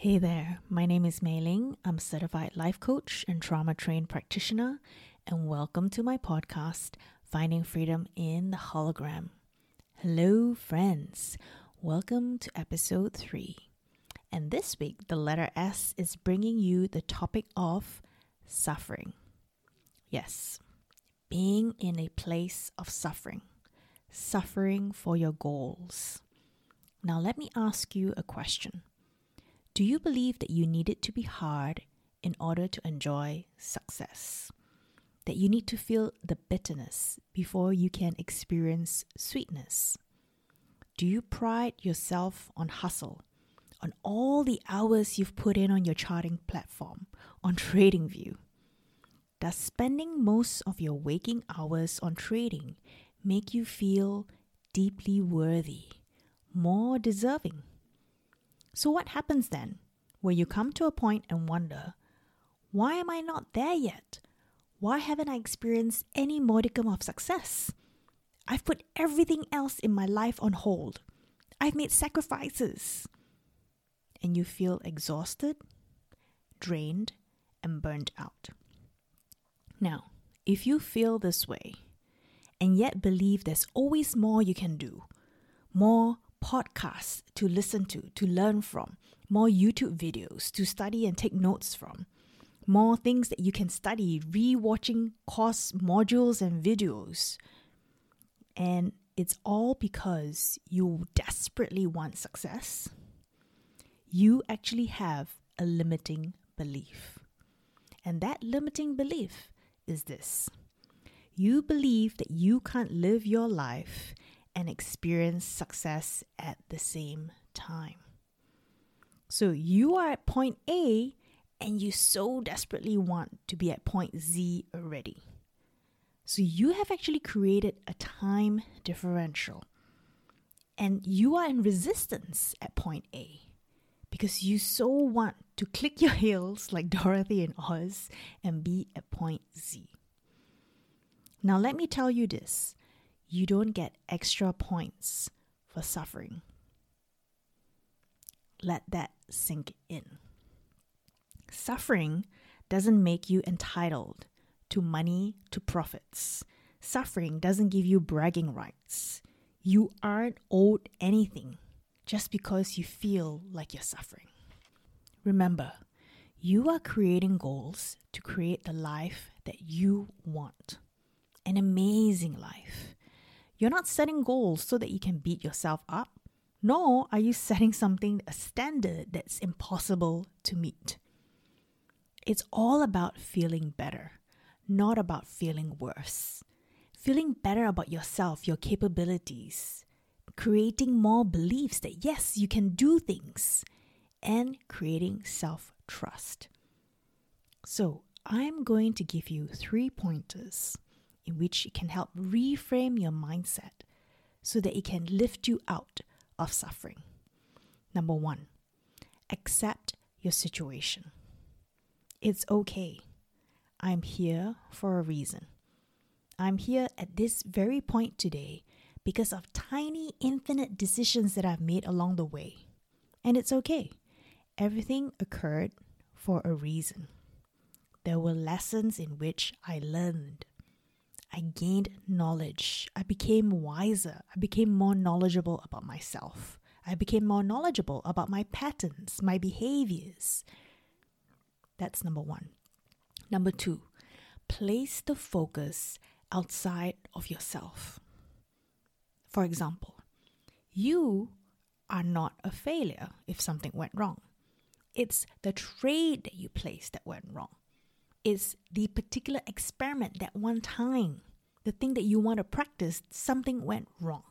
Hey there, my name is Meiling. I'm a certified life coach and trauma trained practitioner, and welcome to my podcast, Finding Freedom in the Hologram. Hello, friends. Welcome to episode 3. And this week, the letter S is bringing you the topic of suffering. Yes, being in a place of suffering, suffering for your goals. Now, let me ask you a question. Do you believe that you need it to be hard in order to enjoy success? That you need to feel the bitterness before you can experience sweetness? Do you pride yourself on hustle, on all the hours you've put in on your charting platform, on TradingView? Does spending most of your waking hours on trading make you feel deeply worthy, more deserving? So, what happens then when you come to a point and wonder, why am I not there yet? Why haven't I experienced any modicum of success? I've put everything else in my life on hold. I've made sacrifices. And you feel exhausted, drained, and burnt out. Now, if you feel this way, and yet believe there's always more you can do, more podcasts to listen to, to learn from, more YouTube videos to study and take notes from, more things that you can study, re watching course modules and videos. And it's all because you desperately want success. You actually have a limiting belief. And that limiting belief is this you believe that you can't live your life and experience success at the same time. So you are at point A and you so desperately want to be at point Z already. So you have actually created a time differential. And you are in resistance at point A because you so want to click your heels like Dorothy in Oz and be at point Z. Now, let me tell you this you don't get extra points for suffering. Let that sink in. Suffering doesn't make you entitled to money, to profits. Suffering doesn't give you bragging rights. You aren't owed anything just because you feel like you're suffering. Remember, you are creating goals to create the life that you want an amazing life. You're not setting goals so that you can beat yourself up, nor are you setting something, a standard that's impossible to meet. It's all about feeling better, not about feeling worse. Feeling better about yourself, your capabilities, creating more beliefs that yes, you can do things, and creating self trust. So, I'm going to give you three pointers in which it can help reframe your mindset so that it can lift you out of suffering. Number one, accept your situation. It's okay. I'm here for a reason. I'm here at this very point today because of tiny, infinite decisions that I've made along the way. And it's okay. Everything occurred for a reason. There were lessons in which I learned. I gained knowledge. I became wiser. I became more knowledgeable about myself. I became more knowledgeable about my patterns, my behaviors. That's number one. Number two, place the focus outside of yourself. For example, you are not a failure if something went wrong. It's the trade that you placed that went wrong is the particular experiment that one time, the thing that you want to practice, something went wrong.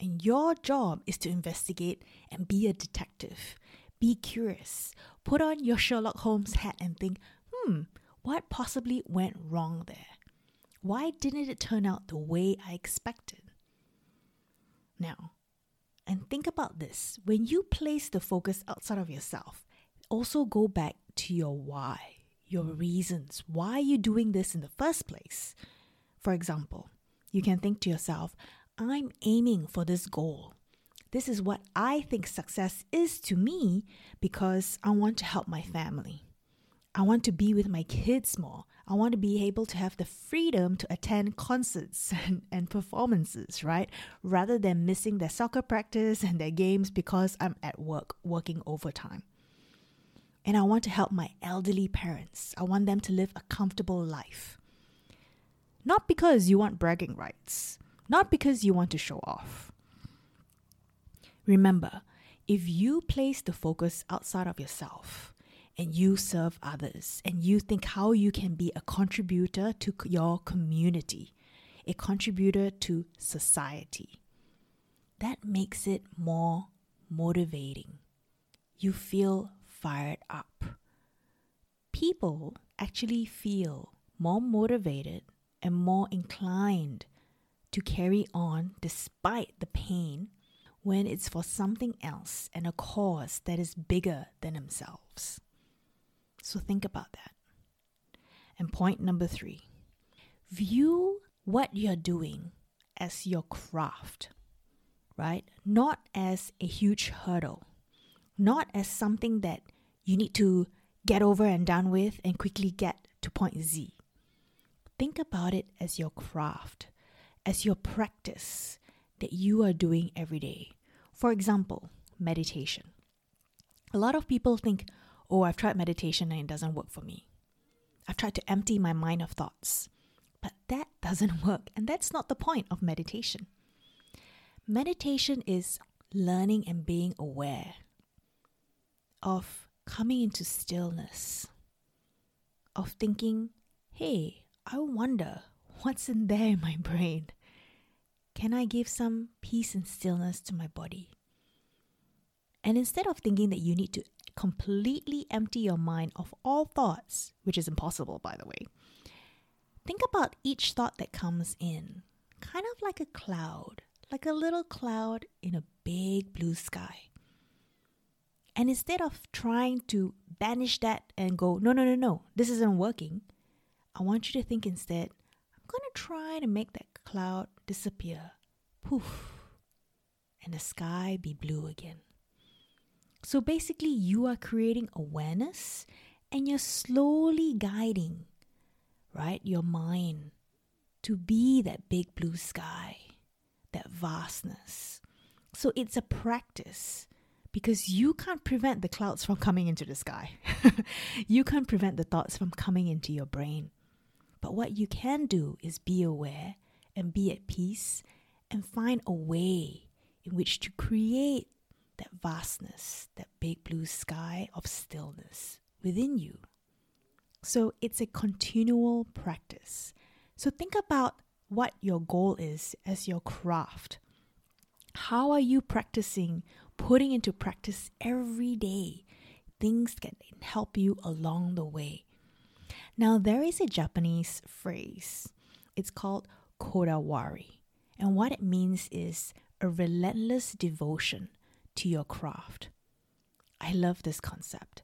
And your job is to investigate and be a detective. Be curious. Put on your Sherlock Holmes hat and think, hmm, what possibly went wrong there? Why didn't it turn out the way I expected? Now, and think about this when you place the focus outside of yourself, also go back to your why your reasons. Why you're doing this in the first place? For example, you can think to yourself, I'm aiming for this goal. This is what I think success is to me because I want to help my family. I want to be with my kids more. I want to be able to have the freedom to attend concerts and, and performances, right? Rather than missing their soccer practice and their games because I'm at work working overtime. And I want to help my elderly parents. I want them to live a comfortable life. Not because you want bragging rights, not because you want to show off. Remember, if you place the focus outside of yourself and you serve others and you think how you can be a contributor to your community, a contributor to society, that makes it more motivating. You feel fired up. People actually feel more motivated and more inclined to carry on despite the pain when it's for something else and a cause that is bigger than themselves. So think about that. And point number three view what you're doing as your craft, right? Not as a huge hurdle, not as something that you need to get over and done with and quickly get to point Z. Think about it as your craft, as your practice that you are doing every day. For example, meditation. A lot of people think, oh, I've tried meditation and it doesn't work for me. I've tried to empty my mind of thoughts. But that doesn't work, and that's not the point of meditation. Meditation is learning and being aware of coming into stillness, of thinking, hey, I wonder what's in there in my brain. Can I give some peace and stillness to my body? And instead of thinking that you need to completely empty your mind of all thoughts, which is impossible, by the way, think about each thought that comes in, kind of like a cloud, like a little cloud in a big blue sky. And instead of trying to banish that and go, no, no, no, no, this isn't working, I want you to think instead, I'm going to try to make that cloud disappear. Poof. And the sky be blue again. So basically, you are creating awareness and you're slowly guiding, right, your mind to be that big blue sky, that vastness. So it's a practice because you can't prevent the clouds from coming into the sky. you can't prevent the thoughts from coming into your brain. But what you can do is be aware and be at peace and find a way in which to create that vastness, that big blue sky of stillness within you. So it's a continual practice. So think about what your goal is as your craft. How are you practicing, putting into practice every day things can help you along the way? Now, there is a Japanese phrase. It's called kodawari. And what it means is a relentless devotion to your craft. I love this concept.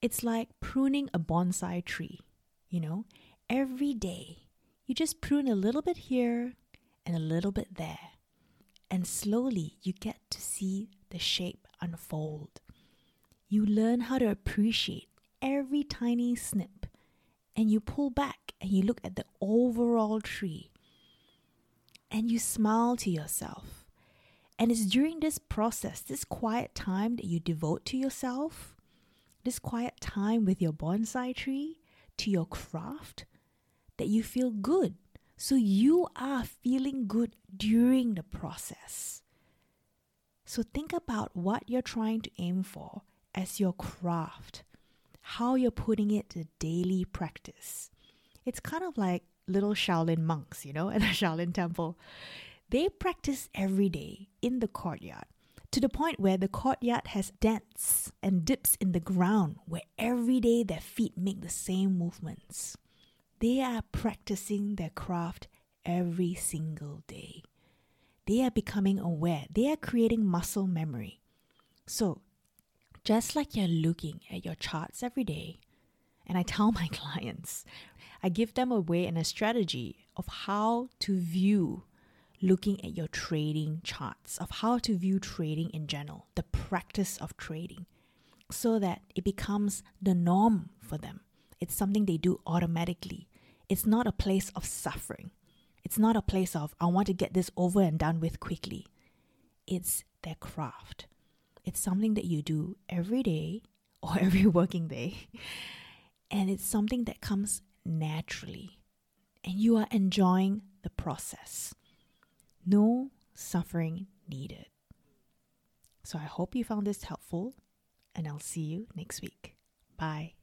It's like pruning a bonsai tree, you know? Every day, you just prune a little bit here and a little bit there. And slowly, you get to see the shape unfold. You learn how to appreciate every tiny snip, and you pull back and you look at the overall tree, and you smile to yourself and it's during this process, this quiet time that you devote to yourself, this quiet time with your bonsai tree, to your craft, that you feel good. So you are feeling good during the process. So think about what you're trying to aim for as your craft, how you're putting it to daily practice. It's kind of like little Shaolin monks, you know, at a Shaolin temple. They practice every day in the courtyard to the point where the courtyard has dents and dips in the ground where every day their feet make the same movements. They are practicing their craft every single day. They are becoming aware, they are creating muscle memory. So, just like you're looking at your charts every day, and I tell my clients, I give them a way and a strategy of how to view looking at your trading charts, of how to view trading in general, the practice of trading, so that it becomes the norm for them. It's something they do automatically. It's not a place of suffering. It's not a place of, I want to get this over and done with quickly. It's their craft. It's something that you do every day or every working day. And it's something that comes naturally. And you are enjoying the process. No suffering needed. So I hope you found this helpful, and I'll see you next week. Bye.